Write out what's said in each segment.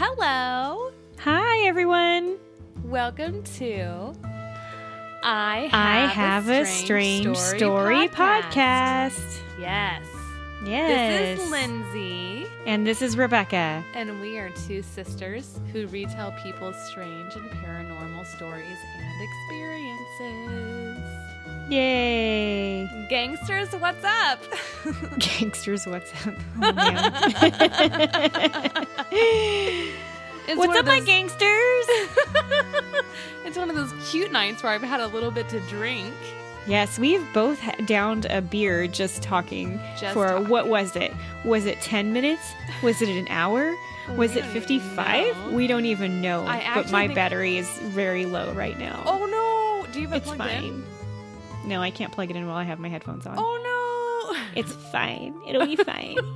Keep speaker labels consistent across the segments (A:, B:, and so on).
A: Hello.
B: Hi, everyone.
A: Welcome to I Have,
B: I have a strange, story, podcast.
A: Yes.
B: Yes.
A: This is Lindsay,
B: and this is Rebecca.
A: and we are two sisters who retell people's strange and paranormal stories and experiences.
B: Yay.
A: Gangsters, what's up?
B: Gangsters, what's up? Oh, man. What's up,
A: of
B: my gangsters?
A: it's one of those cute nights where I've had a little bit to drink.
B: yes, we've both downed a beer just talking
A: Just
B: for
A: talking.
B: what was it? Was it 10 minutes? Was it an hour? Was it 55? We don't even know.
A: I
B: but my battery is very low right now.
A: Oh no! Do you have it
B: it's
A: plugged
B: fine.
A: in?
B: No, I can't plug it in while I have my headphones on.
A: Oh no!
B: It's fine. It'll be fine.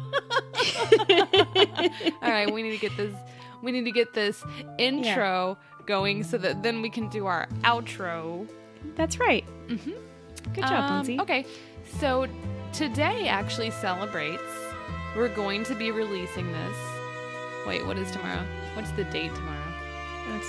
A: All right, we need to get this. We need to get this intro going so that then we can do our outro.
B: That's right.
A: Mm-hmm.
B: Good job,
A: Um,
B: Lindsay.
A: Okay, so today actually celebrates. We're going to be releasing this. Wait, what is tomorrow? What's the date tomorrow?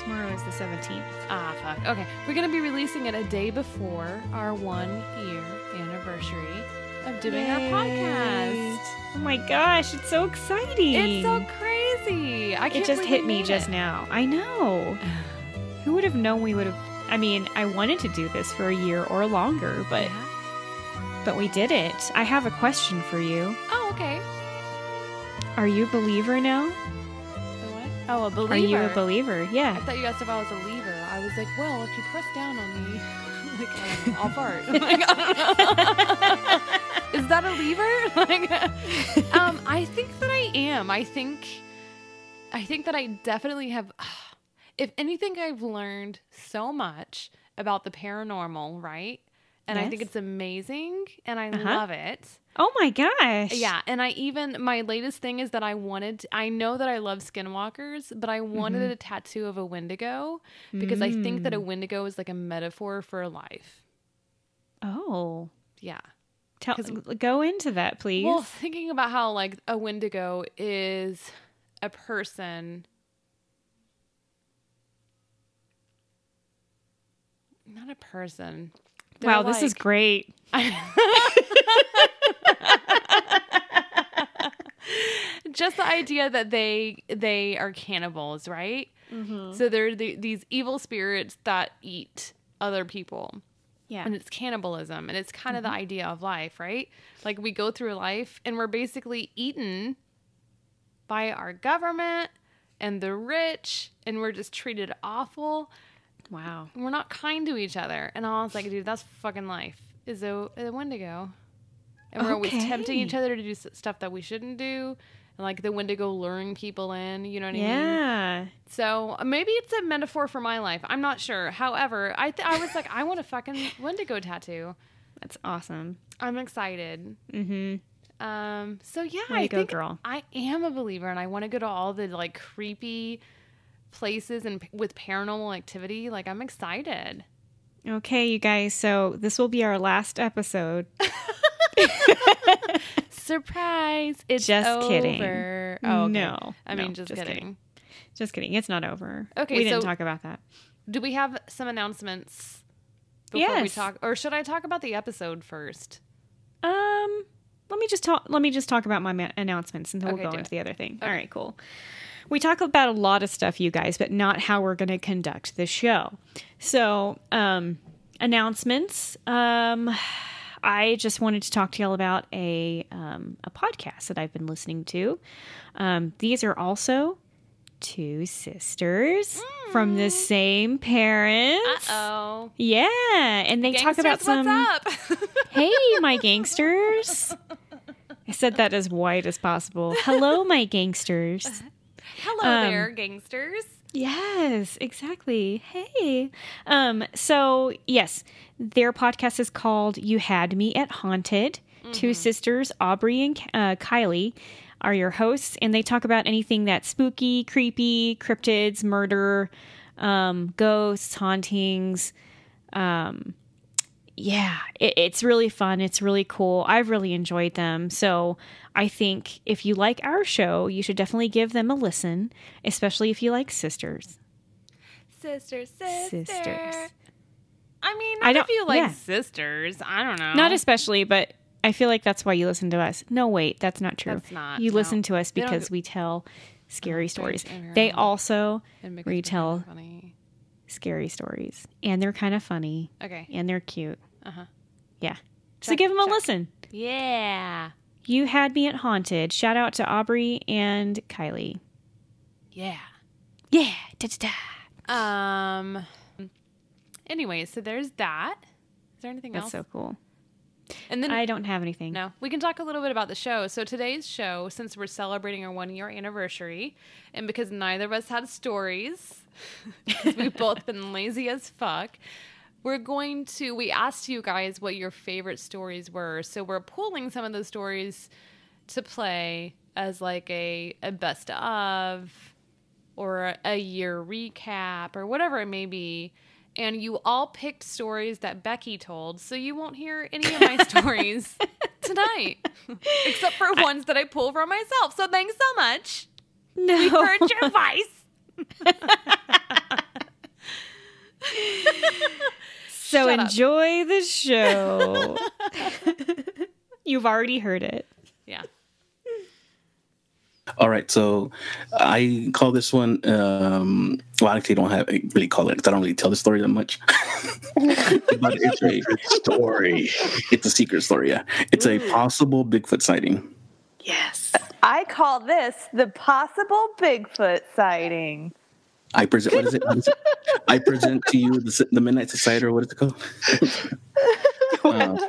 B: Tomorrow is the 17th.
A: Ah, fuck. Okay, we're gonna be releasing it a day before our one year anniversary of doing our podcast.
B: Oh my gosh, it's so exciting.
A: It's so crazy. I can't
B: It just hit me
A: made
B: just
A: it.
B: now. I know. Who would have known we would have I mean, I wanted to do this for a year or longer, but
A: Yeah.
B: but we did it. I have a question for you.
A: Oh, okay.
B: Are you a believer now?
A: Oh, a believer.
B: Are you a believer? Yeah.
A: I thought you asked if I was a lever. I was like, well, if you press down on me, like, I don't know, I'll fart. Like, I don't know. Is that a lever? Like, um, I think that I am. I think, I think that I definitely have. If anything, I've learned so much about the paranormal, right? And I think it's amazing, and I
B: Uh-huh.
A: love it.
B: Oh my gosh.
A: Yeah, and I even my latest thing is that I wanted I know that I love skinwalkers, but I wanted
B: Mm-hmm.
A: a tattoo of a wendigo because I think that a
B: Mm.
A: wendigo is like a metaphor for life.
B: Oh.
A: Yeah.
B: Tell go into that, please.
A: Well, thinking about how like a wendigo is a person not a person. They're
B: wow, this is great.
A: just the idea that they they are cannibals, right? Mm-hmm. So they're the, these evil spirits that eat other people.
B: Yeah.
A: And it's cannibalism. And it's kind of the mm-hmm. idea of life, right? Like we go through life and we're basically eaten by our government and the rich, and we're just treated awful.
B: Wow.
A: We're not kind to each other. And I was like, dude, that's fucking life. Is a, a Wendigo. And we're always tempting each other to do stuff that we shouldn't do. And like the Wendigo luring people in, you know what I mean?
B: Yeah.
A: So uh, maybe it's a metaphor for my life. I'm not sure. However, I th- I was like, I want a fucking Wendigo tattoo.
B: That's awesome.
A: I'm excited.
B: Mm-hmm.
A: Um. So yeah,
B: Way
A: I think
B: girl.
A: I am a believer, and I want to go to all the like creepy places and with paranormal activity. Like I'm excited.
B: Okay, you guys. So this will be our last episode.
A: Surprise! It's
B: Just kidding.
A: Oh okay.
B: No,
A: I mean
B: no,
A: just,
B: just
A: kidding.
B: kidding. Just kidding. It's not over.
A: Okay,
B: We didn't talk about that.
A: Do we have some announcements before we
B: Yes.
A: talk, or should I talk about the episode first?
B: Um, let me just talk. Let me just talk about my ma- announcements, and then
A: Okay,
B: we'll go into
A: it.
B: the other thing.
A: Okay.
B: All right, cool. We talk about a lot of stuff, you guys, but not how we're going to conduct the show. So, um, announcements. Um, I just wanted to talk to y'all about a um, a podcast that I've been listening to. Um, these are also two sisters from the same parents.
A: Oh,
B: Yeah, and they talk about some.
A: What's up?
B: Hey, my gangsters. I said that as white as possible. Hello, my gangsters.
A: Hello
B: Um,
A: there, gangsters.
B: Yes, exactly. Hey. Um so yes, their podcast is called You Had Me at Haunted. Two sisters, Aubrey and uh, Kylie, are your hosts and they talk about anything that's spooky, creepy, cryptids, murder, um, ghosts, hauntings, um, yeah, it, it's really fun. It's really cool. I've really enjoyed them. So I think if you like our show, you should definitely give them a listen, especially if you like Sisters.
A: Sisters, sisters.
B: Sisters.
A: I mean,
B: I don't-
A: if you like
B: yeah.
A: sisters. I don't know.
B: Not especially, but I feel like that's why you listen to us. No, wait, that's not true.
A: That's not,
B: You
A: no.
B: listen to us because we tell scary stories. They also
A: And because they're
B: retell
A: funny.
B: Scary stories, and they're kind of funny,
A: Okay.
B: and they're cute.
A: Uh-huh.
B: Yeah. so
A: Check,
B: give them a
A: check.
B: listen.
A: Yeah.
B: You had me at haunted. Shout out to Aubrey and Kylie.
A: Yeah.
B: Yeah. Da-da-da.
A: Um. Anyway, so there's that. Is there anything
B: That's
A: else?
B: so cool.
A: and then
B: I don't have anything.
A: No, we can talk a little bit about the show. So today's show, since we're celebrating our one year anniversary, and because neither of us had stories, we've both been lazy as fuck, we're going to. We asked you guys what your favorite stories were, so we're pulling some of those stories to play as like a a best of or a, a year recap or whatever it may be. And you all picked stories that Becky told, so you won't hear any of my stories tonight, except for ones that I pull from myself. So thanks so much.
B: No.
A: We heard your advice.
B: So
A: Shut up.
B: enjoy the show. You've already heard it.
A: Yeah.
C: All right, so I call this one. Um, well, I actually don't have really call it 'cause I don't really tell the story that much. but it's a
D: story.
C: it's a secret story. Yeah, it's a possible Bigfoot sighting.
E: Yes.
F: I call this the possible Bigfoot sighting.
C: I present. What is it? What is it? I present to you the, the Midnight Society, or what is it called? Um,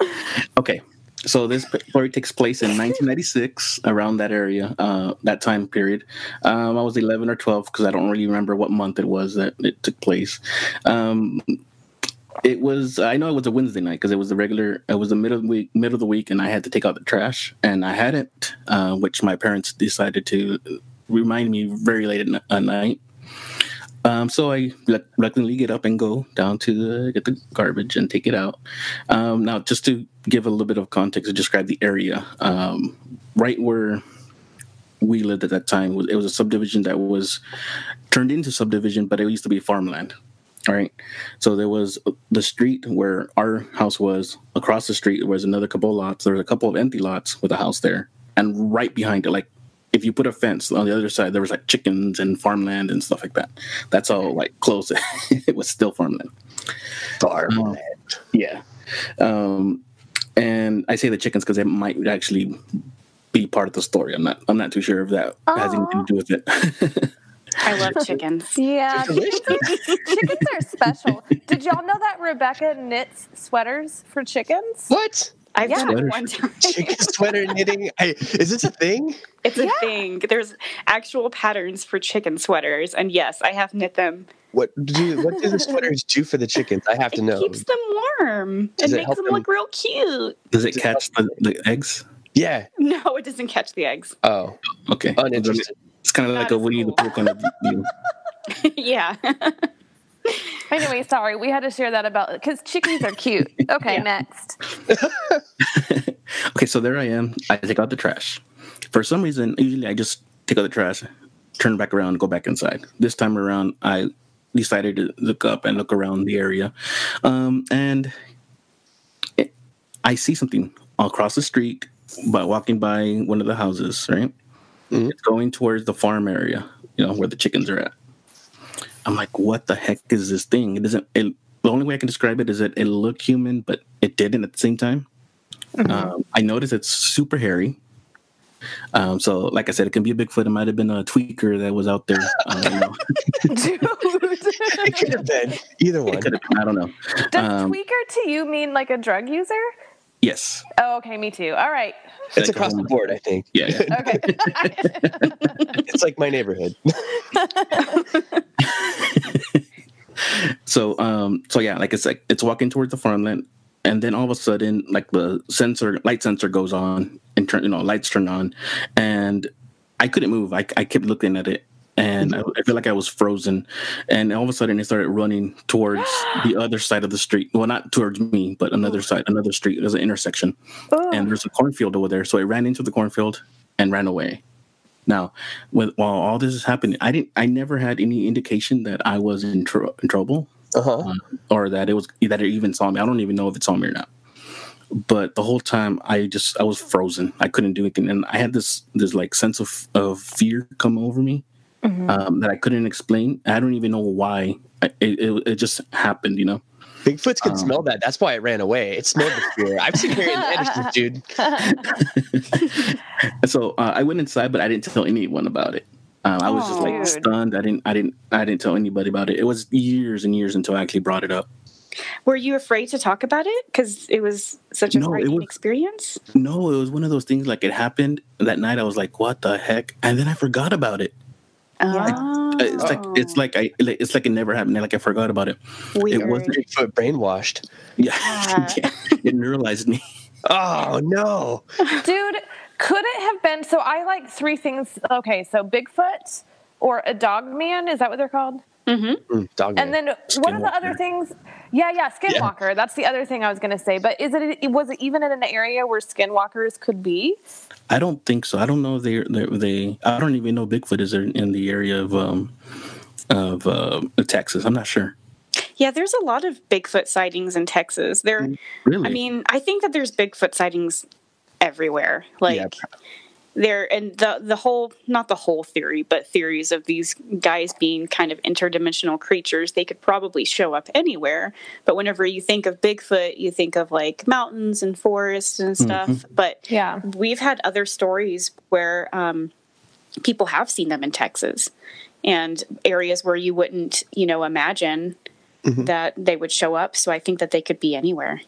C: okay, so this story takes place in 1996, around that area, uh, that time period. Um, I was 11 or 12 because I don't really remember what month it was that it took place. Um, it was I know it was a Wednesday night because it was the regular. It was the middle of the week, middle of the week, and I had to take out the trash, and I hadn't, uh, which my parents decided to remind me very late at, night. Um, so I reluctantly get up and go down to the, get the garbage and take it out. Um, now, just to give a little bit of context to describe the area, um, right where we lived at that time it was a subdivision that was turned into subdivision, but it used to be farmland. All right, so there was the street where our house was. Across the street there was another couple of lots. There was a couple of empty lots with a house there, and right behind it, like if you put a fence on the other side, there was like chickens and farmland and stuff like that. That's all like close. it was still farmland.
D: Farmland.
C: Yeah. Um, and I say the chickens because it might actually be part of the story. I'm not. I'm not too sure if that has anything to do with it.
E: I love chickens.
F: Yeah, chickens are, special. Did y'all know that Rebecca knits sweaters for chickens?
D: What?
E: I've done it one time.
D: Chicken sweater knitting? I, is this a thing?
E: It's a
F: Yeah.
E: thing. There's actual patterns for chicken sweaters, and yes, I have knit them.
D: What do what do the sweaters do for the chickens? I have to know.
E: It
D: know.
E: keeps them warm.
D: Does
E: it
D: it
E: makes
D: help
E: them
D: them-
E: look real cute.
C: Does it catch the, the eggs?
D: Yeah.
E: No, it doesn't catch the eggs.
D: Oh,
C: Okay.
D: uninterested.
C: It's kind of like a Winnie the. Pooh kind of deal.
E: yeah.
F: Anyway, sorry, we had to share that about because chickens are cute. Okay, next.
C: Okay, so there I am. I take out the trash. For some reason, usually I just take out the trash, turn back around, go back inside. This time around, I decided to look up and look around the area, um, and it, I see something across the street, by walking by one of the houses. Right,
D: Mhm.
C: it's going towards the farm area, you know, where the chickens are at. I'm like, what the heck is this thing? It doesn't. It, the only way I can describe it is that it looked human, but it didn't at the same time. Um, I noticed it's super hairy. Um, so, like I said, it can be a Bigfoot. It might have been a tweaker that was out there. I don't know.
D: It could have been either one.
C: It could have been. I don't know.
F: Does
C: Um,
F: tweaker to you mean like a drug user?
C: Yes.
F: Oh, okay, me too. All right.
D: It's
C: Like,
D: across the board, I think.
C: Yeah. yeah.
F: Okay.
D: It's like my neighborhood.
C: so, um, so yeah, like it's like it's walking towards the farmland, and then all of a sudden, like the sensor, light sensor goes on, and turn, you know, lights turn on, and I couldn't move. I, I kept looking at it, and I, I feel like I was frozen. And all of a sudden, it started running towards the other side of the street. Well, not towards me, but another side, another street. There's an intersection, and there's a cornfield over there. So it ran into the cornfield and ran away. Now, with, while all this is happening, I didn't. I never had any indication that I was in, tr- in trouble
G: Uh huh.
C: uh, or that it was that it even saw me. I don't even know if it saw me or not. But the whole time, I just I was frozen. I couldn't do anything, and I had this this like sense of of fear come over me um, that I couldn't explain. I don't even know why. I, it, it it just happened, you know.
G: Bigfoots can
C: Um,
G: smell that. That's why it ran away. It smelled the fear. I've seen Harry and the Hendersons, dude.
C: So uh, I went inside, but I didn't tell anyone about it. Um, I was just like
F: Dude.
C: stunned. I didn't I didn't I didn't tell anybody about it. It was years and years until I actually brought it up.
E: Were you afraid to talk about it because it was such a
C: No,
E: frightening
C: was-
E: experience?
C: No, it was one of those things like it happened that night. I was like, "What the heck?" And then I forgot about it.
E: Oh,
C: It's like it's like I like, it's like it never happened. Like I forgot about it.
E: weird.
C: It wasn't.
G: Bigfoot brainwashed.
C: Yeah,
E: Ah.
C: yeah. it neuralized me.
G: Oh no.
F: Dude, could it have been? So I like three things. Okay, so Bigfoot or a dog man. Is that what they're called?
G: Mm, dog
F: And
G: man.
F: then what are the other
C: Skinwalker.
F: things? Yeah, yeah, skinwalker. That's the other thing I was going to say. But is it was it even in an area where skinwalkers could be?
C: I don't think so. I don't know they they they. I don't even know Bigfoot is in in the area of um of uh, Texas. I'm not sure.
E: Yeah, there's a lot of Bigfoot sightings in Texas. There,
C: Really?
E: I mean, I think that there's Bigfoot sightings everywhere. Like
G: Yeah.
E: There, and the the whole not the whole theory, but theories of these guys being kind of interdimensional creatures. They could probably show up anywhere. But whenever you think of Bigfoot, you think of like mountains and forests and stuff. But
F: Yeah.
E: we've had other stories where um, people have seen them in Texas and areas where you wouldn't, you know, imagine that they would show up. So I think that they could be anywhere.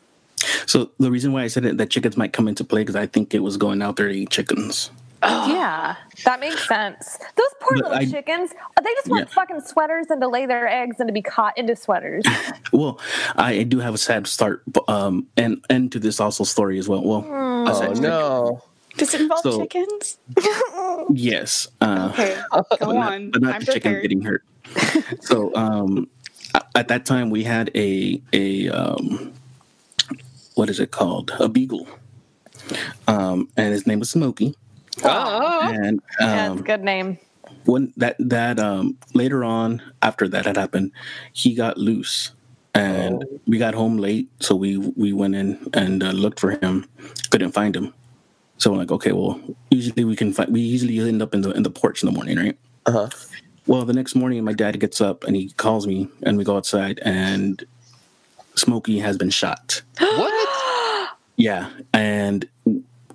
C: So the reason why I said it, that chickens might come into play because I think it was going out there to eat chickens.
F: Yeah, that makes sense. Those poor
C: But
F: little
C: I-
F: chickens. They just want
C: Yeah.
F: fucking sweaters and to lay their eggs and to be caught into sweaters.
C: Well, I do have a sad start, um, and end to this also story as well. Well, a
G: oh
C: sad
G: no.
E: Does it involve
C: So-
E: chickens?
C: Yes. Uh,
E: Okay,
C: but
E: go
C: not,
E: on.
C: but not
E: I'm
C: the chicken
E: prepared.
C: getting hurt. so um, at that time, we had a a um, what is it called? A beagle, um, and his name was Smokey.
G: Ah.
C: And
F: That's a
C: um,
F: good name.
C: when that that um, later on after that had happened, he got loose. And we got home late, so we we went in and uh, looked for him. Couldn't find him, so I'm like, okay, well, usually we can find. We usually end up in the in the porch in the morning, right?
G: Uh-huh.
C: Well, the next morning, my dad gets up and he calls me, and we go outside, and Smokey has been shot.
G: What?
C: Yeah, and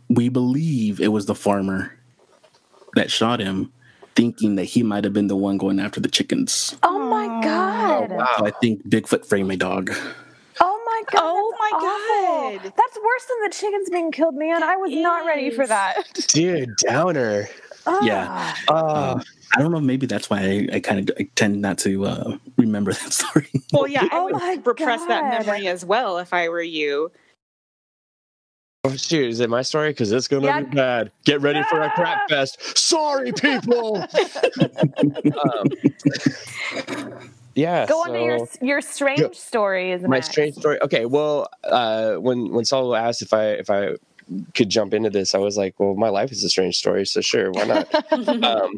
C: we believe it was the farmer that shot him, thinking that he might have been the one going after the chickens.
F: Oh my god.
G: wow.
C: So I think Bigfoot framed my dog.
F: Oh my god.
E: Oh
F: that's
E: my
F: awful.
E: God.
F: That's worse than the chickens being killed, man. I was not ready for that.
G: Dude, downer.
C: Yeah.
G: Oh,
C: Um, I don't know. Maybe that's why I, I kind of I tend not to uh, remember that story.
E: Well, yeah, I
F: Oh
E: would
F: my
E: repress that memory as well if I were you.
G: Oh, shoot, is it my story? Because it's gonna
F: Yeah.
G: be bad. Get ready for a crap fest. Sorry, people. um, yeah.
F: Go on to your your strange stories.
G: my
F: next.
G: strange story. Okay, well, uh, when when Solo asked if I if I could jump into this, I was like, well, my life is a strange story, so sure, why not? um,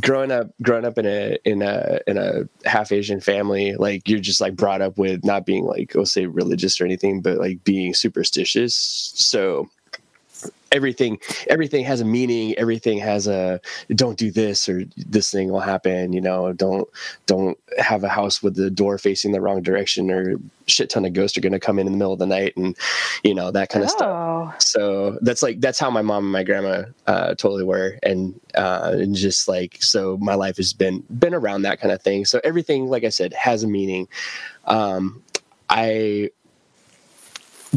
G: growing up, growing up in a in a in a half Asian family, like you're just like brought up with not being like, I'll say religious or anything, but like being superstitious. So everything everything has a meaning. Everything has a don't do this or this thing will happen you know don't don't have a house with the door facing the wrong direction or shit ton of ghosts are going to come in in the middle of the night and you know that kind of stuff.
F: Oh.
G: so that's like that's how my mom and my grandma uh, totally were and uh, and just like so my life has been been around that kind of thing. So everything like i said has a meaning. Um i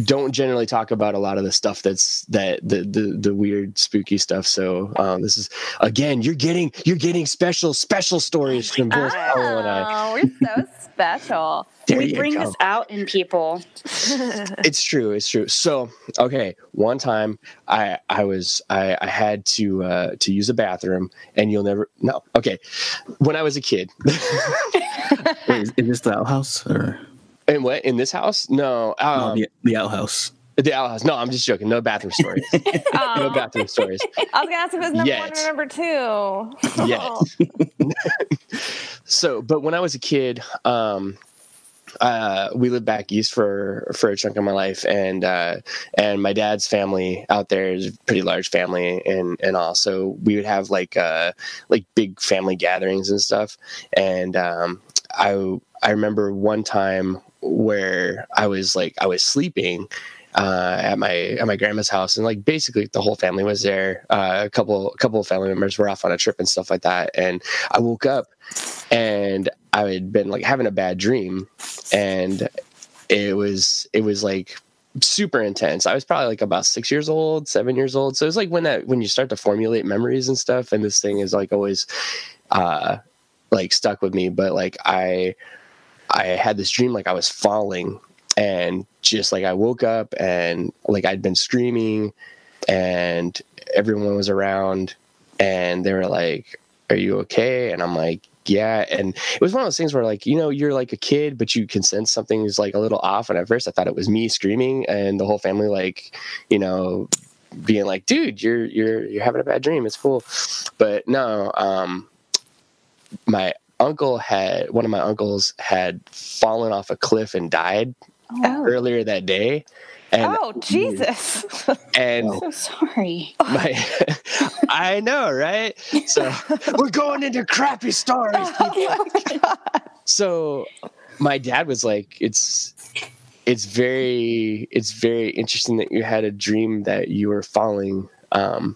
G: don't generally talk about a lot of the stuff that's that the the, the weird spooky stuff so um, this is again you're getting you're getting special special stories from both Paulo and I
F: Oh, we're so special.
G: there
E: we
G: you
E: bring
G: go.
E: this out in people.
G: it's true it's true so okay one time i i was i i had to uh to use a bathroom and you'll never no okay when i was a kid
C: Wait, is, is this the outhouse or
G: and what? In this house? No
C: no,
G: um
C: the, the outhouse?
G: the outhouse. No i'm just joking. No bathroom stories. No bathroom stories.
F: I was gonna ask if it was number one or number two.
G: Yet. so but when i was a kid um uh, we lived back east for for a chunk of my life, and uh, and my dad's family out there is a pretty large family, and and also we would have like uh, like big family gatherings and stuff. And um, I I remember one time where I was like I was sleeping, uh, at my at my grandma's house, and like basically the whole family was there. Uh, a couple a couple of family members were off on a trip and stuff like that. And I woke up, and I had been like having a bad dream, and it was it was like super intense. I was probably like about six years old, seven years old. So it's like when that when you start to formulate memories and stuff, and this thing is like always uh like stuck with me. But like I I had this dream like I was falling and just like I woke up and like I'd been screaming and everyone was around and they were like, Are you okay? And I'm like, Yeah. And it was one of those things where like, you know, you're like a kid, but you can sense something is like a little off. And at first I thought it was me screaming and the whole family like, you know, being like, dude, you're you're you're having a bad dream. It's cool. But no, um my uncle had one of my uncles had fallen off a cliff and died
E: Oh,
G: earlier that day. And
F: oh Jesus!
G: and
E: so sorry.
G: my I know, right? So we're going into crappy stories. So my dad was like, it's it's very it's very interesting that you had a dream that you were falling um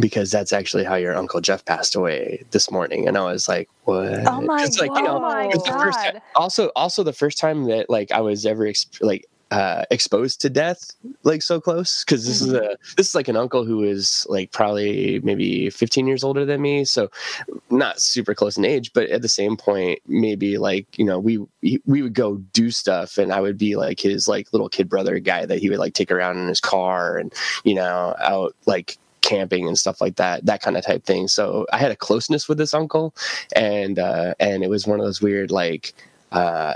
G: because that's actually how your uncle Jeff passed away this morning. And I was like what?
F: Oh my
G: like, you know,
F: oh
G: it's the first
F: god!
G: time, also also the first time that like I was ever exp- like uh exposed to death like so close because this is a this is like an uncle who is like probably maybe 15 years older than me so not super close in age but at the same point maybe like you know we we would go do stuff and I would be like his like little kid brother guy that he would like take around in his car and you know out like camping and stuff like that that kind of type thing. So i had a closeness with this uncle and uh and it was one of those weird like uh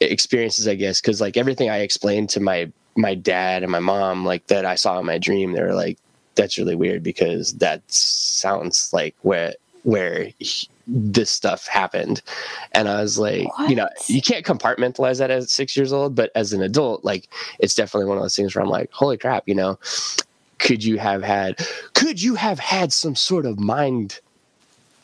G: experiences i guess because like everything i explained to my my dad and my mom like that i saw in my dream they were like that's really weird because that sounds like where where he- this stuff happened. And i was like you know you can't compartmentalize that as six years old but as an adult like it's definitely one of those things where i'm like holy crap you know could you have had could you have had some sort of mind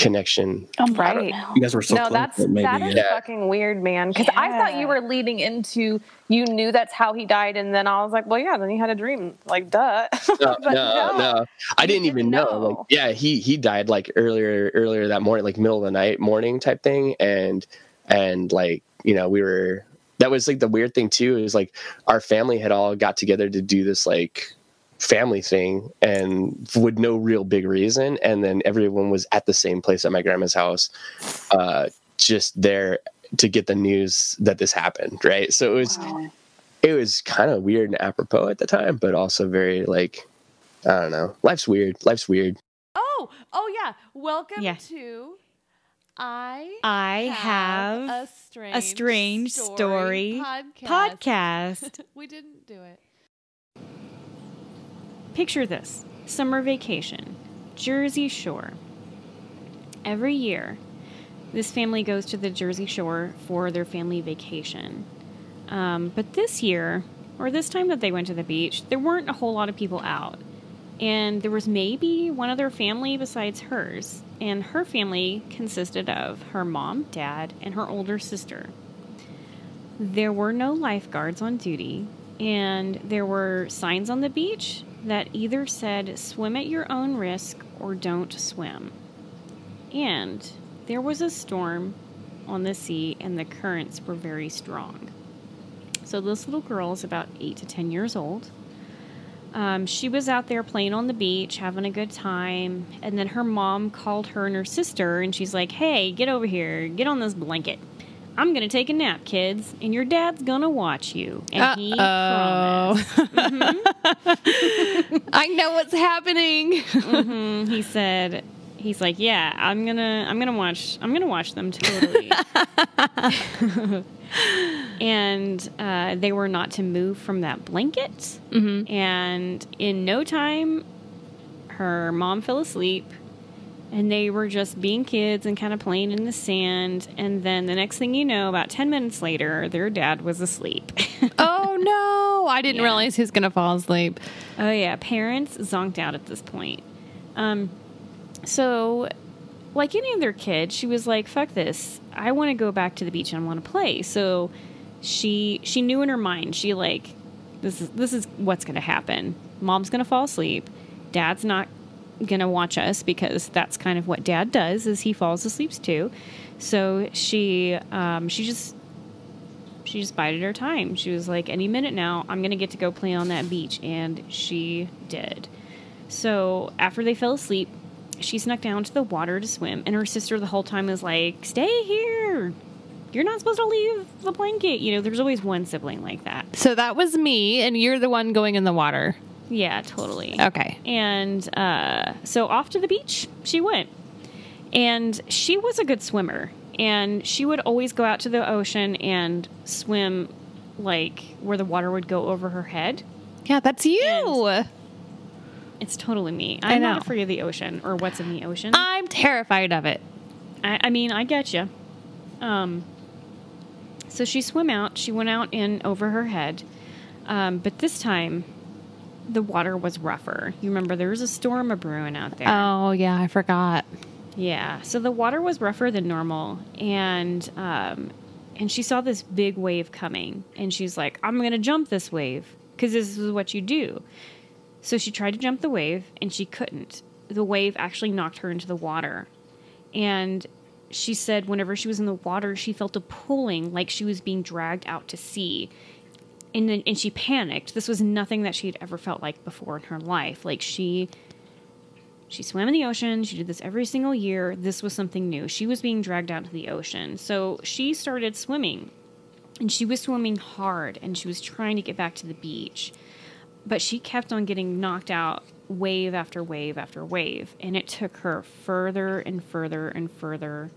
G: connection
E: Um, I
F: Right.
C: You guys were so
F: no,
C: close.
F: that's
C: that maybe,
F: that is
G: yeah.
F: fucking weird, man. Because I thought you were leading into you knew that's how he died, and then I was like, well, yeah, then he had a dream, like duh.
G: no,
F: But
G: no, no. I didn't even
F: didn't
G: know. Like,
F: know.
G: yeah, he he died like earlier earlier that morning, like middle of the night, morning type thing, and and like you know we were. That was like the weird thing too is like our family had all got together to do this like family thing and with no real big reason and then everyone was at the same place at my grandma's house uh just there to get the news that this happened right so it was
E: Wow.
G: it was kind of weird and apropos at the time, but also very like I don't know. Life's weird. Life's weird.
A: Oh, oh yeah. Welcome
B: Yeah.
A: to I
B: I have
A: a strange,
B: a strange story
A: podcast.
B: podcast.
A: we didn't do it.
B: Picture this summer vacation, Jersey Shore. Every year, this family goes to the Jersey Shore for their family vacation. Um, but this year, or this time that they went to the beach, there weren't a whole lot of people out. And there was maybe one other family besides hers. And her family consisted of her mom, dad, and her older sister. There were no lifeguards on duty, and there were signs on the beach that either said swim at your own risk or don't swim. And there was a storm on the sea, and the currents were very strong. So this little girl is about eight to ten years old. Um, she was out there playing on the beach, having a good time, and then her mom called her and her sister, and she's like, "Hey, get over here, get on this blanket. I'm gonna take a nap, kids, and your dad's gonna watch you." And he promised.
A: Oh. I know what's happening.
B: Mhm, he said, "He's like, yeah, I'm gonna, I'm gonna watch, I'm gonna watch them totally." and uh, they were not to move from that blanket. And in no time, her mom fell asleep, and they were just being kids and kind of playing in the sand. And then the next thing you know, about ten minutes later, their dad was asleep.
A: oh no! I didn't
B: Yeah.
A: realize he was gonna fall asleep.
B: Oh yeah, parents zonked out at this point. Um, so, like any other kid, she was like, "Fuck this! I want to go back to the beach and I want to play." So, she she knew in her mind, she like, this is this is what's going to happen. Mom's going to fall asleep. Dad's not to watch us because that's kind of what Dad does. Is he falls asleep too. So she um, she just she just bided her time. She was like, any minute now, I'm to get to go play on that beach. And she did. So after they fell asleep, she snuck down to the water to swim. And her sister the whole time was like, stay here. You're not supposed to leave the blanket. You know, there's always one sibling like that.
A: So that was me, and you're the one going in the water.
B: Yeah, totally.
A: Okay.
B: And uh, so off to the beach she went. And she was a good swimmer. And she would always go out to the ocean and swim like where the water would go over her head.
A: Yeah, that's you.
B: And- It's totally me. I'm not afraid of the ocean or what's in the ocean.
A: I'm terrified of it.
B: I, I mean, I get you. Um, so she swam out. She went out in over her head, um, but this time the water was rougher. You remember there was a storm a brewing out there.
A: Oh yeah, I forgot.
B: Yeah, so the water was rougher than normal, and um, and she saw this big wave coming, and she's like, "I'm gonna jump this wave because this is what you do." So she tried to jump the wave, and she couldn't. The wave actually knocked her into the water, and she said whenever she was in the water, she felt a pulling, like she was being dragged out to sea. And and she panicked. This was nothing that she had ever felt like before in her life. Like she she swam in the ocean. She did this every single year. This was something new. She was being dragged out to the ocean. So she started swimming. And she was swimming hard and she was trying to get back to the beach. But she kept on getting knocked out wave after wave after wave. And it took her further and further and further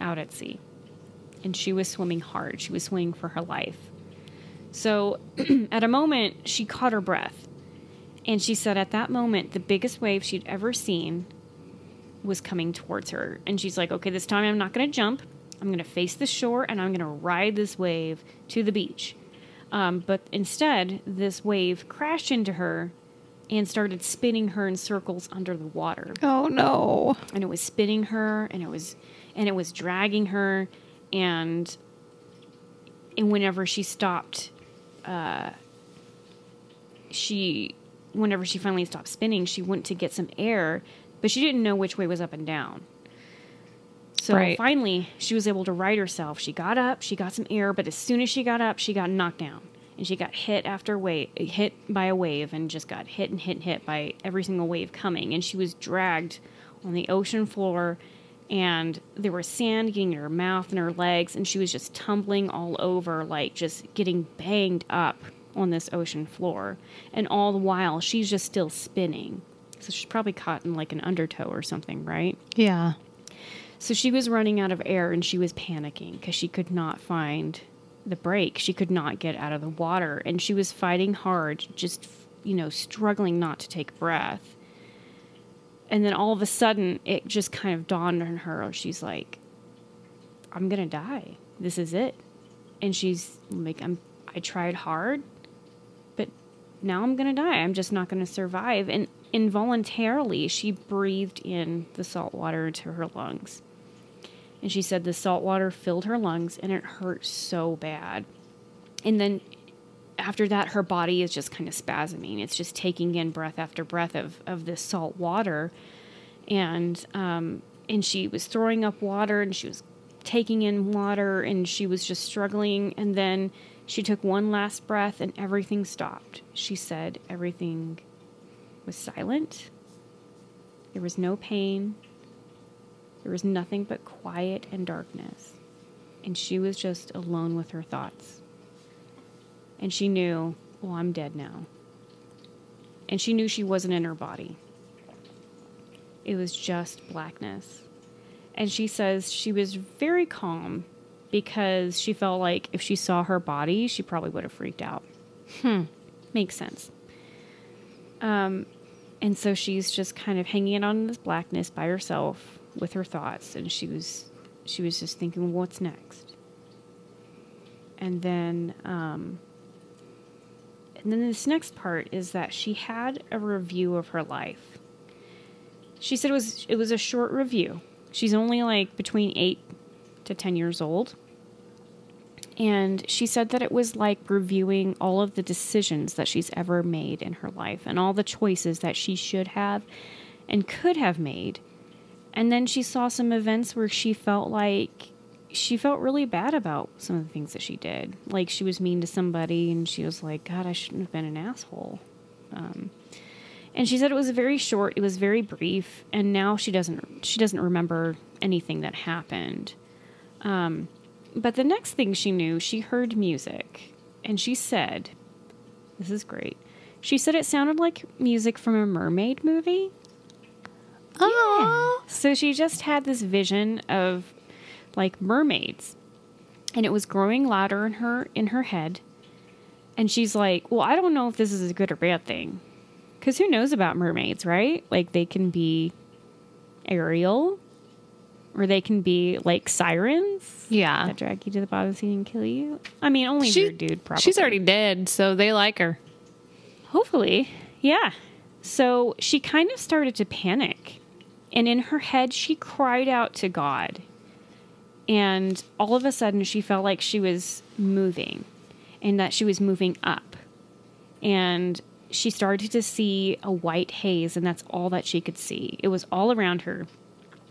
B: out at sea. And she was swimming hard. She was swimming for her life. So at a moment, she caught her breath. And she said at that moment, the biggest wave she'd ever seen was coming towards her. And she's like, okay, this time I'm not going to jump. I'm going to face the shore and I'm going to ride this wave to the beach. Um, but instead, this wave crashed into her and started spinning her in circles under the water
A: Oh no.
B: and it was spinning her and it was and it was dragging her and and whenever she stopped uh she whenever she finally stopped spinning she went to get some air but she didn't know which way was up and down. So
A: Right.
B: finally she was able to right herself. She got up she got some air but as soon as she got up she got knocked down. And she got hit after wave hit by a wave and just got hit and hit and hit by every single wave coming. And she was dragged on the ocean floor and there was sand getting in her mouth and her legs and she was just tumbling all over like just getting banged up on this ocean floor and all the while she's just still spinning so she's probably caught in like an undertow or something right
A: Yeah.
B: so she was running out of air and she was panicking because she could not find the break. She could not get out of the water and she was fighting hard, just, you know, struggling not to take breath. And then all of a sudden, it just kind of dawned on her. She's like, I'm going to die. This is it. And she's like, I'm, I tried hard, but now I'm going to die. I'm just not going to survive. And involuntarily, she breathed in the salt water into her lungs. And she said the salt water filled her lungs and it hurt so bad. And then after that, her body is just kind of spasming. It's just taking in breath after breath of, of this salt water. And, um, and she was throwing up water and she was taking in water and she was just struggling. And then she took one last breath and everything stopped. She said everything was silent. There was no pain. There was nothing but quiet and darkness. And she was just alone with her thoughts. And she knew, well, I'm dead now. And she knew she wasn't in her body. It was just blackness. And she says she was very calm because she felt like if she saw her body, she probably would have freaked out. Hmm, makes sense. Um, and so she's just kind of hanging in this blackness by herself with her thoughts, and she was she was just thinking, what's next? And then, um, and then this next part is that she had a review of her life. She said it was it was a short review. She's only like between eight to ten years old. And she said that it was like reviewing all of the decisions that she's ever made in her life and all the choices that she should have and could have made. And then she saw some events where she felt like she felt really bad about some of the things that she did. Like she was mean to somebody and she was like, God, I shouldn't have been an asshole. Um, and she said it was very short, it was very brief, and now she doesn't she doesn't remember anything that happened. Um, but the next thing she knew, she heard music, and she said, "This is great." She said it sounded like music from a mermaid movie.
A: Oh,
B: So she just had this vision of like mermaids and it was growing louder in her in her head. And she's like, "Well, I don't know if this is a good or bad thing. Cuz who knows about mermaids, right? Like they can be Ariel or they can be like sirens
A: yeah.
B: that drag you to the bottom of the sea and kill you. I mean, only
A: She-
B: your dude probably.
A: She's already dead, so they like her.
B: Hopefully. Yeah. So she kind of started to panic. And in her head, she cried out to God. And all of a sudden, she felt like she was moving and that she was moving up. And she started to see a white haze, and that's all that she could see. It was all around her,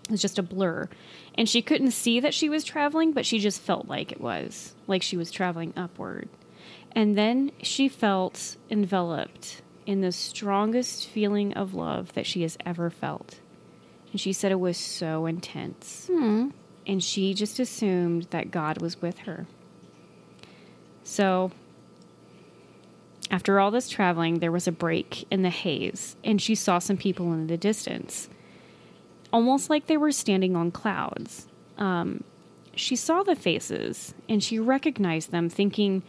B: it was just a blur. And she couldn't see that she was traveling, but she just felt like it was, like she was traveling upward. And then she felt enveloped in the strongest feeling of love that she has ever felt. And she said it was so intense. Hmm. And she just assumed that God was with her. So, after all this traveling, there was a break in the haze, and she saw some people in the distance, almost like they were standing on clouds. Um, she saw the faces and she recognized them, thinking,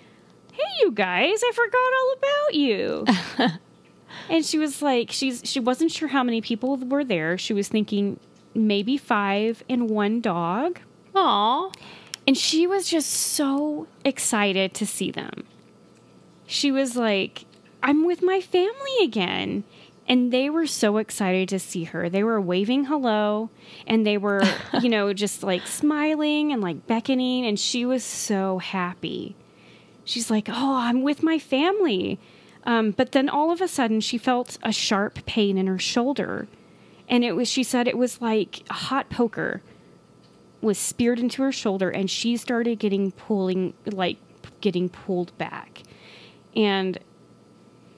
B: Hey, you guys, I forgot all about you. and she was like, she's she wasn't sure how many people were there. She was thinking maybe five and one dog.
A: Aw.
B: And she was just so excited to see them. She was like, I'm with my family again. And they were so excited to see her. They were waving hello and they were, you know, just like smiling and like beckoning. And she was so happy. She's like, Oh, I'm with my family. Um, but then all of a sudden, she felt a sharp pain in her shoulder. And it was, she said, it was like a hot poker was speared into her shoulder and she started getting pulling like getting pulled back. And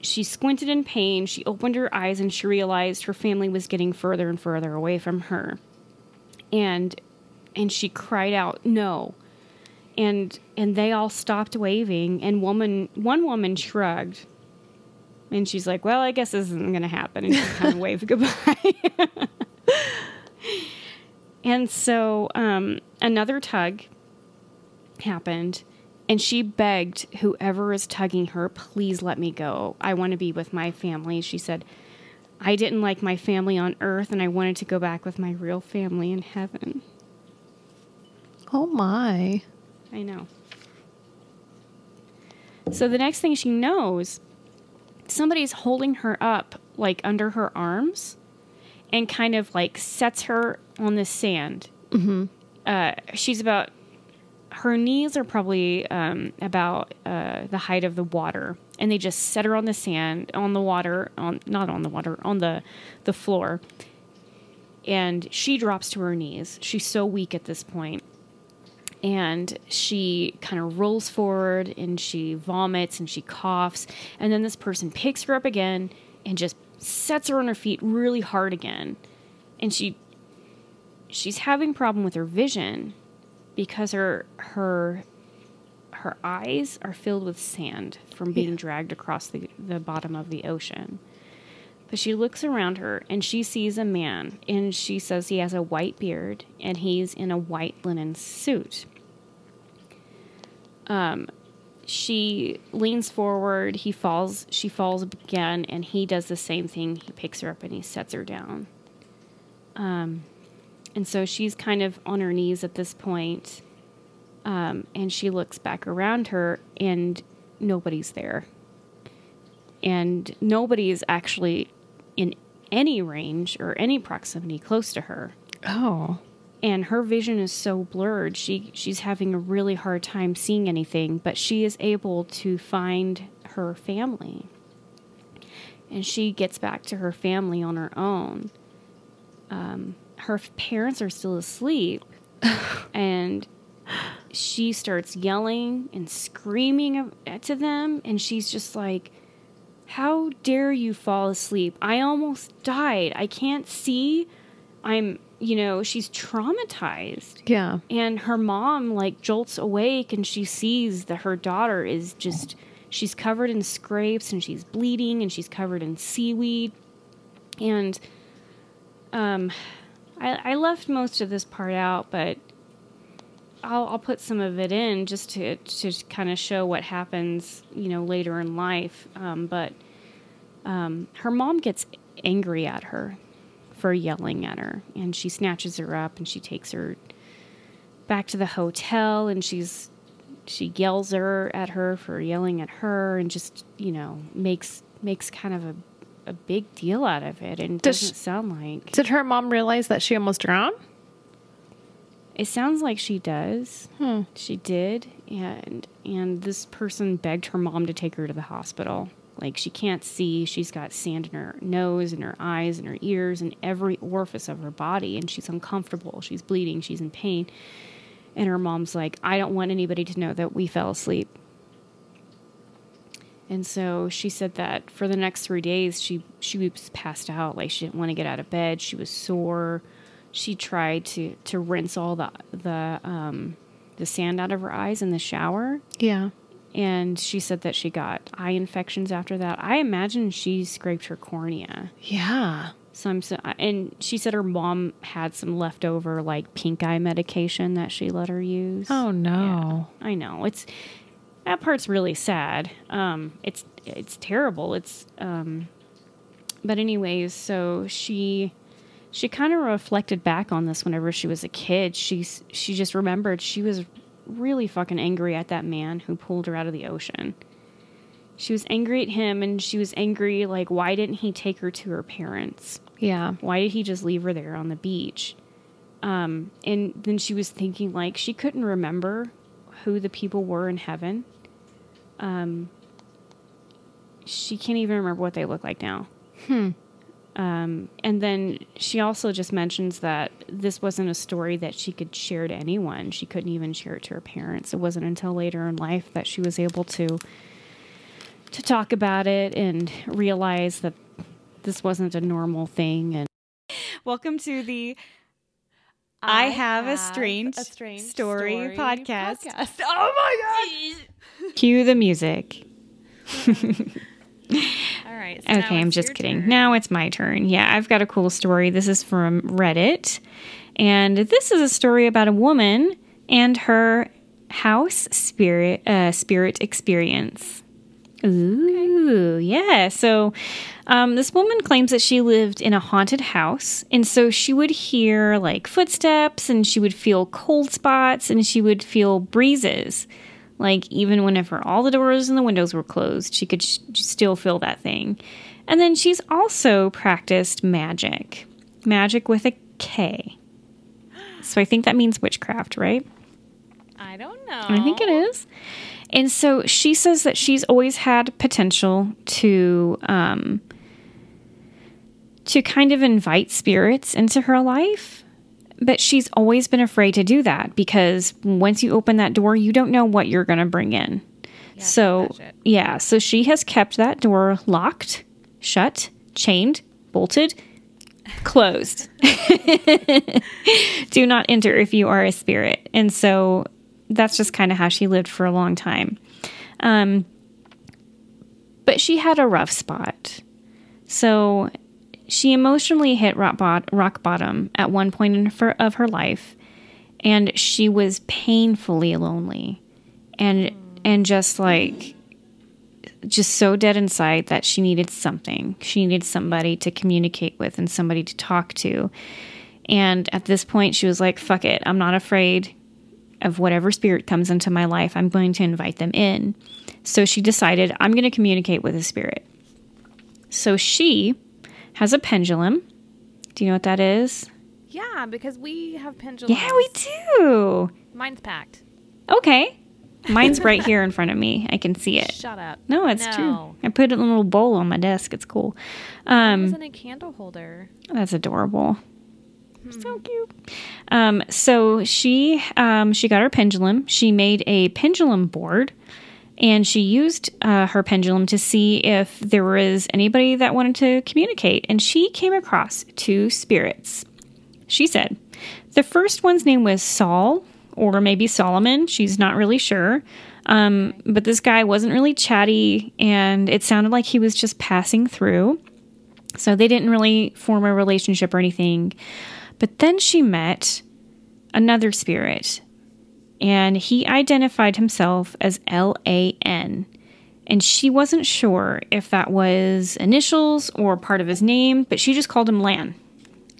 B: she squinted in pain. She opened her eyes and she realized her family was getting further and further away from her. And and she cried out no. And and they all stopped waving. And woman one woman shrugged and she's like well i guess this isn't going to happen and she kind of waved goodbye And so um, another tug happened, and she begged whoever is tugging her, please let me go. I want to be with my family. She said, I didn't like my family on earth, and I wanted to go back with my real family in heaven.
A: Oh my.
B: I know. So the next thing she knows, somebody's holding her up, like under her arms, and kind of like sets her on the sand. Mm-hmm. Uh, she's about, her knees are probably um, about uh, the height of the water, and they just set her on the sand, on the water, on not on the water, on the the floor. And she drops to her knees. She's so weak at this point and she kind of rolls forward and she vomits and she coughs. And then this person picks her up again and just sets her on her feet really hard again. And she she's having problem with her vision because her her her eyes are filled with sand from being dragged across the, the bottom of the ocean. But she looks around her and she sees a man and she says he has a white beard and he's in a white linen suit um, she leans forward. He falls. She falls again, and he does the same thing. He picks her up and he sets her down. Um, and so she's kind of on her knees at this point, um, and she looks back around her, and nobody's there. And nobody is actually in any range or any proximity close to her
A: Oh.
B: And her vision is so blurred. She she's having a really hard time seeing anything but she is able to find her family. And she gets back to her family on her own. Um, her parents are still asleep. And she starts yelling and screaming to them. And she's just like how dare you fall asleep? I almost died. I can't see. I'm you know she's traumatized
A: Yeah.
B: and her mom like jolts awake and she sees that her daughter is just she's covered in scrapes and she's bleeding and she's covered in seaweed and um i i left most of this part out but I'll, I'll put some of it in just to to kind of show what happens, you know, later in life. Um, but um, her mom gets angry at her for yelling at her, and she snatches her up and she takes her back to the hotel, and she's she yells her at her for yelling at her, and just you know makes makes kind of a a big deal out of it, and
A: Does
B: doesn't
A: she-
B: sound like
A: Did her mom realize that she almost drowned?
B: It sounds like she does.
A: Hmm.
B: She did, and and this person begged her mom to take her to the hospital. Like she can't see, she's got sand in her nose and her eyes and her ears and every orifice of her body, and she's uncomfortable. She's bleeding. She's in pain, and her mom's like, "I don't want anybody to know that we fell asleep." And so she said that for the next three days, she she was passed out. Like she didn't want to get out of bed. She was sore. She tried to to rinse all the the um, the sand out of her eyes in the shower,
A: Yeah.
B: And she said that she got eye infections after that. I imagine she scraped her cornea.
A: Yeah.
B: Some so, and she said her mom had some leftover like pink eye medication that she let her use.
A: Oh no.
B: I know it's that part's really sad. Um, it's it's terrible. It's um, but anyways, so she she kind of reflected back on this whenever she was a kid. She's she just remembered she was really fucking angry at that man who pulled her out of the ocean. She was angry at him, and she was angry like why didn't he take her to her parents?
A: Yeah.
B: why did he just leave her there on the beach um and then she was thinking like she couldn't remember who the people were in heaven um she can't even remember what they look like now um and then she also just mentions that this wasn't a story that she could share to anyone she couldn't even share it to her parents it wasn't until later in life that she was able to to talk about it and realize that this wasn't a normal thing and welcome to the I have a strange story podcast.
A: Oh my god!
B: cue the music
A: god. All right. so
B: okay i'm just kidding
A: turn.
B: now it's my turn yeah i've got a cool story this is from reddit and this is a story about a woman and her house spirit uh, spirit experience Ooh, yeah. So, um, this woman claims that she lived in a haunted house, and so she would hear like footsteps, and she would feel cold spots, and she would feel breezes. Like even whenever all the doors and the windows were closed, she could sh- still feel that thing. And then she's also practiced magic, magic with a K. So I think that means witchcraft, right?
A: I don't know.
B: I think it is. And so she says that she's always had potential to um, to kind of invite spirits into her life, but she's always been afraid to do that because once you open that door, you don't know what you're going to bring in. so, yeah, so she has kept that door locked, shut, chained, bolted, closed. Do not enter if you are a spirit. And so that's just kind of how she lived for a long time. Um, but she had a rough spot. So she emotionally hit rock, bot- rock bottom at one point in her, of her life, and she was painfully lonely, and and just like just so dead inside that she needed something. She needed somebody to communicate with and somebody to talk to. And at this point, she was like, "Fuck it, I'm not afraid of whatever spirit comes into my life. I'm going to invite them in." So she decided, "I'm going to communicate with a spirit." So she has a pendulum. Do you know what that is?
A: Yeah, because we have pendulums.
B: Yeah, we do.
A: Mine's packed.
B: Okay. Mine's right here in front of me. I can see it.
A: Shut up.
B: No, it's
A: No.
B: true. I put it in a little bowl on my desk. It's cool. Um,
A: was in a candle holder.
B: that's adorable. So cute. Um, so she um, she got her pendulum. She made a pendulum board, and she used uh, her pendulum to see if there was anybody that wanted to communicate. And she came across two spirits. She said the first one's name was Saul, or maybe Solomon. She's not really sure. Um, but this guy wasn't really chatty, and it sounded like he was just passing through. So they didn't really form a relationship or anything. But then she met another spirit, and he identified himself as L A N. And she wasn't sure if that was initials or part of his name, but she just called him Lan.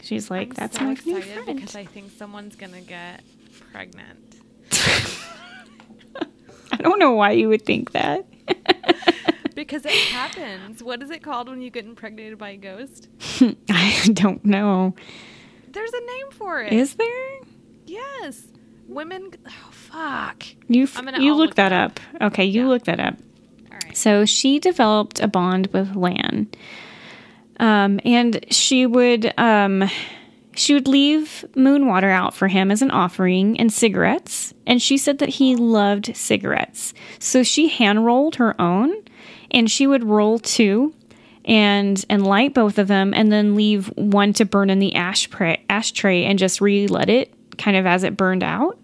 B: She's like,
A: I'm
B: "That's
A: so
B: my new friend."
A: because I think someone's gonna get pregnant.
B: I don't know why you would think that.
A: Because it happens. What is it called when you get impregnated by a ghost?
B: I don't know.
A: There's a name for it.
B: Is there?
A: yes. Women. Oh fuck.
B: You you look,
A: look
B: that
A: that
B: up. Okay, you
A: Yeah.
B: look that up.
A: All right.
B: So she developed a bond with Lan. Um, and she would um, she would leave moon water out for him as an offering and cigarettes. And she said that he loved cigarettes. So she hand rolled her own and she would roll two and and light both of them and then leave one to burn in the ashtray ashtray and just re-let it kind of as it burned out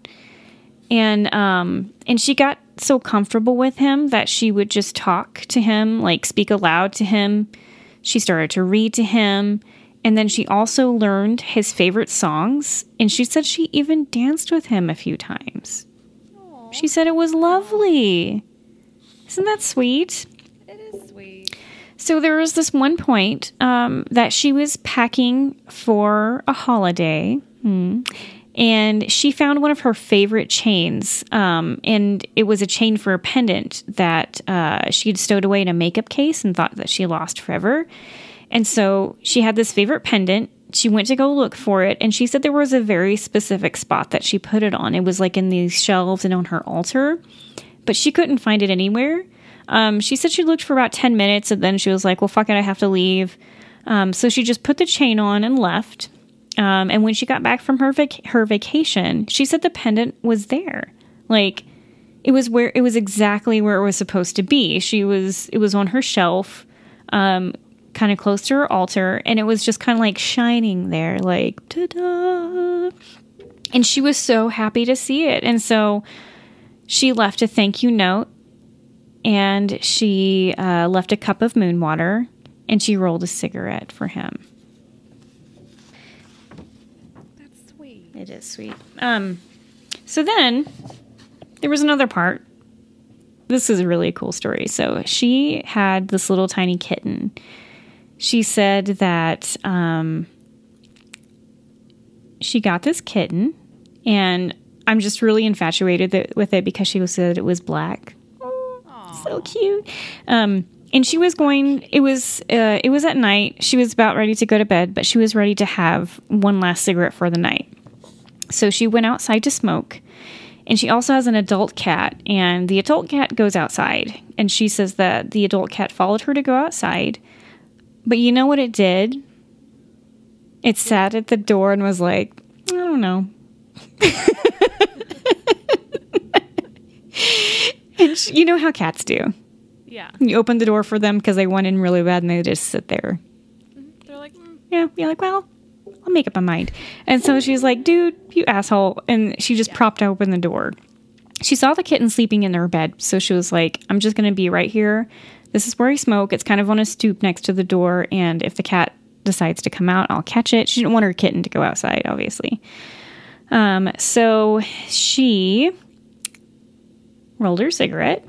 B: and um and she got so comfortable with him that she would just talk to him like speak aloud to him. She started to read to him. And then she also learned his favorite songs. And she said she even danced with him a few times. She said it was lovely. Isn't that sweet?
A: It is sweet.
B: so there was this one point um, that she was packing for a holiday, hmm, and she found one of her favorite chains, um, and it was a chain for a pendant that uh, she had stowed away in a makeup case and thought that she lost forever. And so she had this favorite pendant. She went to go look for it, and she said there was a very specific spot that she put it on. It was like in these shelves and on her altar, but she couldn't find it anywhere. Um, she said she looked for about 10 minutes and then she was like, well, fuck it, I have to leave. Um, so she just put the chain on and left. Um, and when she got back from her vac- her vacation, she said the pendant was there. Like it was where it was exactly where it was supposed to be. She was it was on her shelf, um, kind of close to her altar, and it was just kind of like shining there, like ta-da. And she was so happy to see it. And so she left a thank you note and she uh, left a cup of moon water and she rolled a cigarette for him.
A: That's sweet.
B: It is sweet. Um, so then there was another part. This is a really cool story. So she had this little tiny kitten. She said that um, she got this kitten, and I'm just really infatuated th- with it because she said it was black. so cute. Um, and she was going. It was. Uh, it was at night. She was about ready to go to bed, but she was ready to have one last cigarette for the night. So she went outside to smoke. And she also has an adult cat, and the adult cat goes outside. And she says that the adult cat followed her to go outside. But you know what it did? It sat at the door and was like, I don't know. and she, you know how cats do.
A: Yeah.
B: You open the door for them because they want in really bad and they just sit there.
A: They're like, mm,
B: Yeah, you're like, well, I'll make up my mind. And so she's like, dude, you asshole. And she just propped open the door. She saw the kitten sleeping in her bed. So she was like, I'm just going to be right here. This is where I smoke. It's kind of on a stoop next to the door. And if the cat decides to come out, I'll catch it. She didn't want her kitten to go outside, obviously. Um, so she rolled her cigarette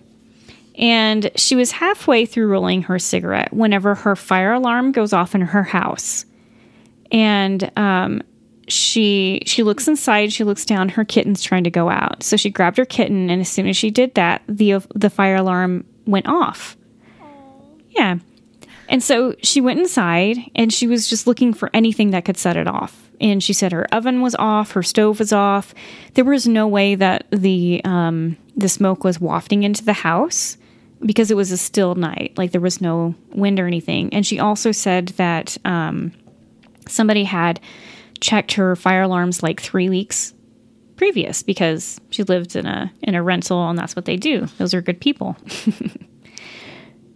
B: and she was halfway through rolling her cigarette whenever her fire alarm goes off in her house and um, she she looks inside she looks down her kitten's trying to go out. So she grabbed her kitten and as soon as she did that the the fire alarm went off. Yeah. And so she went inside and she was just looking for anything that could set it off. And she said her oven was off her stove was off. There was no way that the um, the smoke was wafting into the house because it was a still night. Like there was no wind or anything. And she also said that um, somebody had checked her fire alarms like three weeks previous because she lived in a in a rental and that's what they do. Those are good people.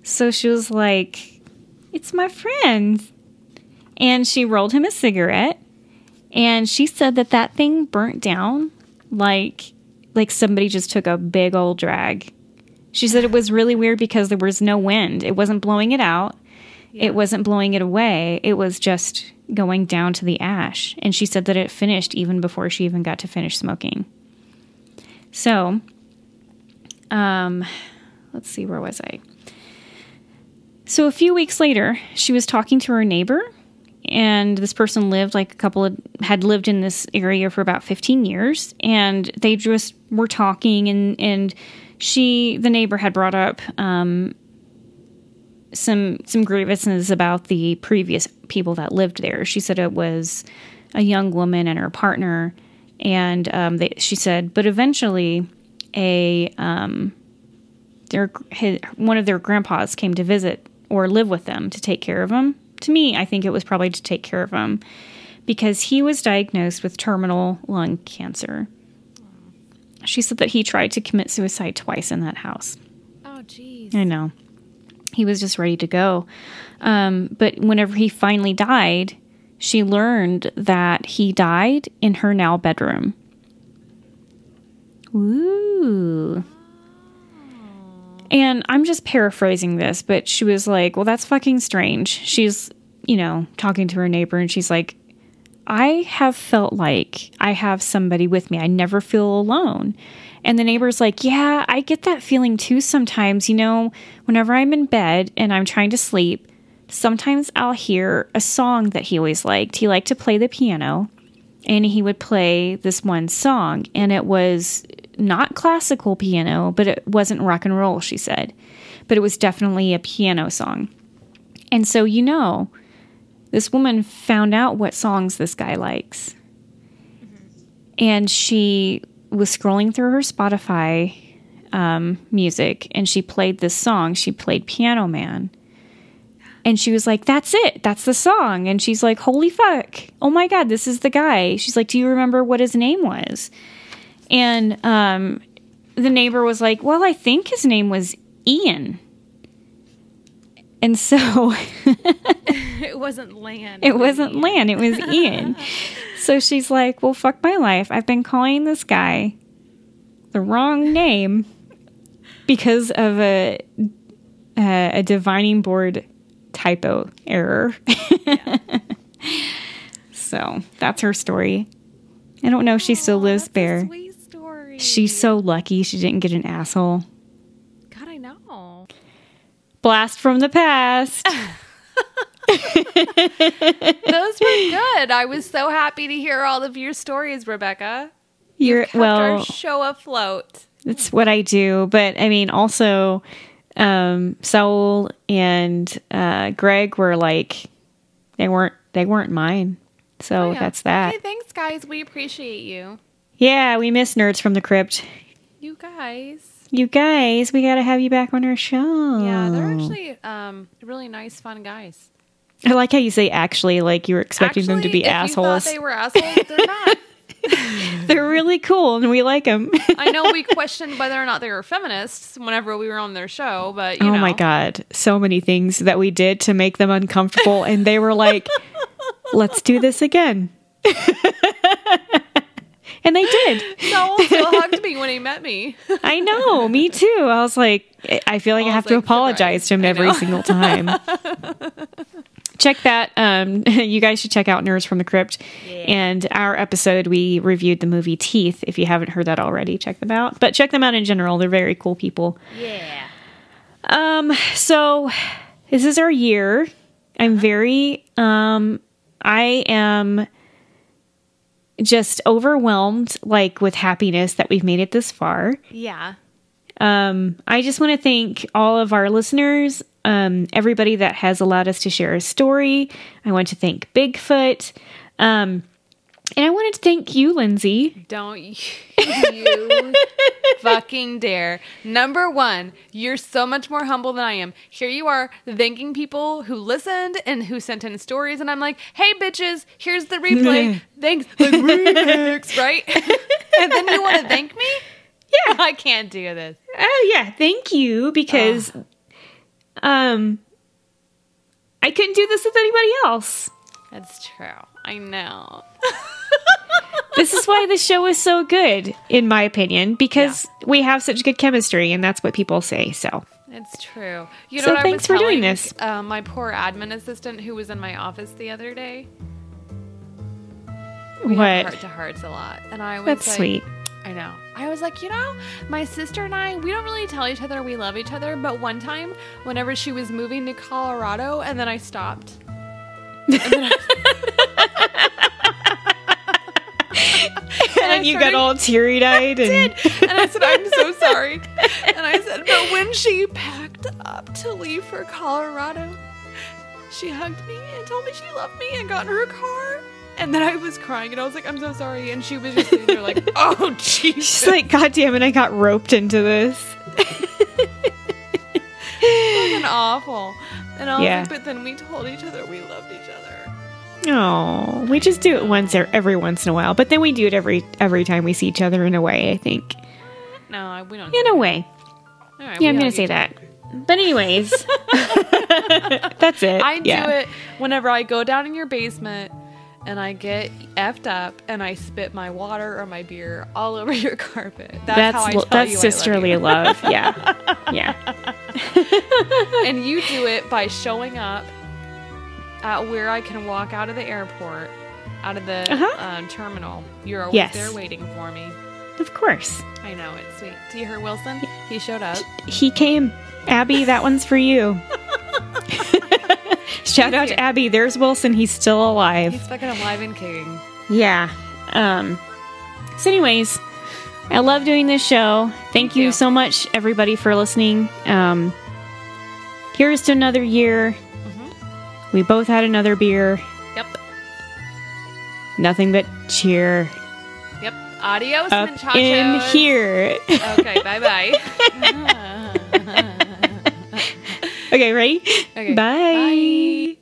B: So she was like it's my friend. And she rolled him a cigarette and she said that that thing burnt down like like somebody just took a big old drag. She said it was really weird because there was no wind. It wasn't blowing it out. It wasn't blowing it away. It was just going down to the ash and she said that it finished even before she even got to finish smoking. So um let's see where was i? So a few weeks later she was talking to her neighbor and this person lived like a couple of had lived in this area for about 15 years and they just were talking and and she the neighbor had brought up um some some grievances about the previous people that lived there. She said it was a young woman and her partner, and um, they, she said, but eventually, a um, their his, one of their grandpas came to visit or live with them to take care of them. To me, I think it was probably to take care of him because he was diagnosed with terminal lung cancer. She said that he tried to commit suicide twice in that house.
A: oh, jeez.
B: I know. He was just ready to go. Um, but whenever he finally died, she learned that he died in her now bedroom. Ooh. And I'm just paraphrasing this, but she was like, Well, that's fucking strange. She's, you know, talking to her neighbor, and she's like, I have felt like I have somebody with me. I never feel alone. And the neighbor's like, Yeah, I get that feeling too sometimes. You know, whenever I'm in bed and I'm trying to sleep, sometimes I'll hear a song that he always liked. He liked to play the piano and he would play this one song, and it was not classical piano, but it wasn't rock and roll, she said. But it was definitely a piano song. And so, you know, this woman found out what songs this guy likes. Mm-hmm. And she was scrolling through her Spotify um, music and she played this song. She played Piano Man. And she was like, That's it. That's the song. And she's like, Holy fuck. Oh my God, this is the guy. She's like, Do you remember what his name was? And um, the neighbor was like, Well, I think his name was Ian. And so
A: It wasn't land.
B: it wasn't Lan, it was Ian. so she's like, Well, fuck my life. I've been calling this guy the wrong name because of a a, a divining board typo error. so that's her story. I don't know if she still lives
A: That's a
B: there.
A: Sweet story.
B: She's so lucky she didn't get an asshole.
A: God, I know.
B: Blast from the past.
A: Those were good. I was so happy to hear all of your stories, Rebecca.
B: You're
A: Kept
B: well.
A: our show afloat.
B: It's what I do. But I mean, also, um, Saul and uh, Greg were like, they weren't they weren't mine. So
A: Oh, yeah.
B: that's that.
A: Hey, thanks, guys. We appreciate you.
B: Yeah, we miss nerds from the crypt.
A: You guys.
B: You guys, we gotta have you back on our show.
A: Yeah, they're actually um, really nice, fun guys.
B: I like how you say actually, like you were expecting them to be assholes.
A: They were assholes. They're not.
B: They're really cool and we like them.
A: I know we questioned whether or not they were feminists whenever we were on their show, but you
B: oh
A: know.
B: my god, so many things that we did to make them uncomfortable and they were like, "Let's do this again." And they did.
A: Noel still hugged me when he met me.
B: I know, me too. I was like, I feel like I
A: I
B: have
A: was
B: to apologize to him every single time. check that. Um, you guys should check out Nerds from the Crypt. Yeah. And our episode, we reviewed the movie Teeth. If you haven't heard that already, check them out. But check them out in general. They're very cool people.
H: Yeah.
B: Um, so this is our year. I'm very um I am just overwhelmed like with happiness that we've made it this far.
A: Yeah.
B: Um, I just want to thank all of our listeners, um, everybody that has allowed us to share a story. I want to thank Bigfoot. Um, and I wanted to thank you, Lindsay.
A: Don't you fucking dare. Number one, you're so much more humble than I am. Here you are thanking people who listened and who sent in stories, and I'm like, hey, bitches, here's the replay. Thanks. Like, remix, right? and then you want to thank me? Yeah. I can't do this.
B: Oh yeah, thank you because um I couldn't do this with anybody else.
A: That's true. I know.
B: This is why the show is so good in my opinion because we have such good chemistry and that's what people say. So,
A: It's true. You know
B: So
A: what I
B: thanks for doing this.
A: Uh, my poor admin assistant who was in my office the other day. We
B: what?
A: heart to hearts a lot, and I was
B: That's
A: like,
B: sweet.
A: I know. I was like, you know, my sister and I, we don't really tell each other we love each other, but one time, whenever she was moving to Colorado, and then I stopped.
B: And then you got all teary-eyed and
A: And I said, I'm so sorry. And I said, but when she packed up to leave for Colorado, she hugged me and told me she loved me and got in her car. And then I was crying and I was like, I'm so sorry. And she was just sitting there like, oh, Jesus.
B: she's like, God damn it, I got roped into this.
A: fucking awful. And I was
B: Yeah.
A: like, but then we told each other we loved each other.
B: Oh, we just do it once or every once in a while, but then we do it every every time we see each other in a way, I think.
A: No, I- we don't.
B: In a way.
A: All right,
B: Yeah, I'm going to say that. But anyways, that's it.
A: I do it whenever I go down in your basement and I get effed up and I spit my water or my beer all over your carpet. That's,
B: That's
A: how I tell
B: that's
A: you
B: sisterly
A: I love
B: love. Yeah. Yeah.
A: and you do it by showing up at where I can walk out of the airport, out of the
B: Uh-huh.
A: um, terminal. You're always
B: Yes.
A: there waiting for me.
B: Of course.
A: I know it's sweet. Do you hear Wilson? He showed up.
B: He came. Abby, that one's for you. Shout out to Abby. There's Wilson. He's still alive.
A: He's fucking alive and kicking.
B: Yeah. Um so anyways, I love doing this show. Thank you
A: too.
B: so much everybody for listening. Um here's to another year. We both had another beer.
A: Yep.
B: Nothing but cheer
A: Yep. Adios,
B: up in here.
A: Okay, bye bye.
B: okay, ready?
A: Okay.
B: Bye.
A: Bye.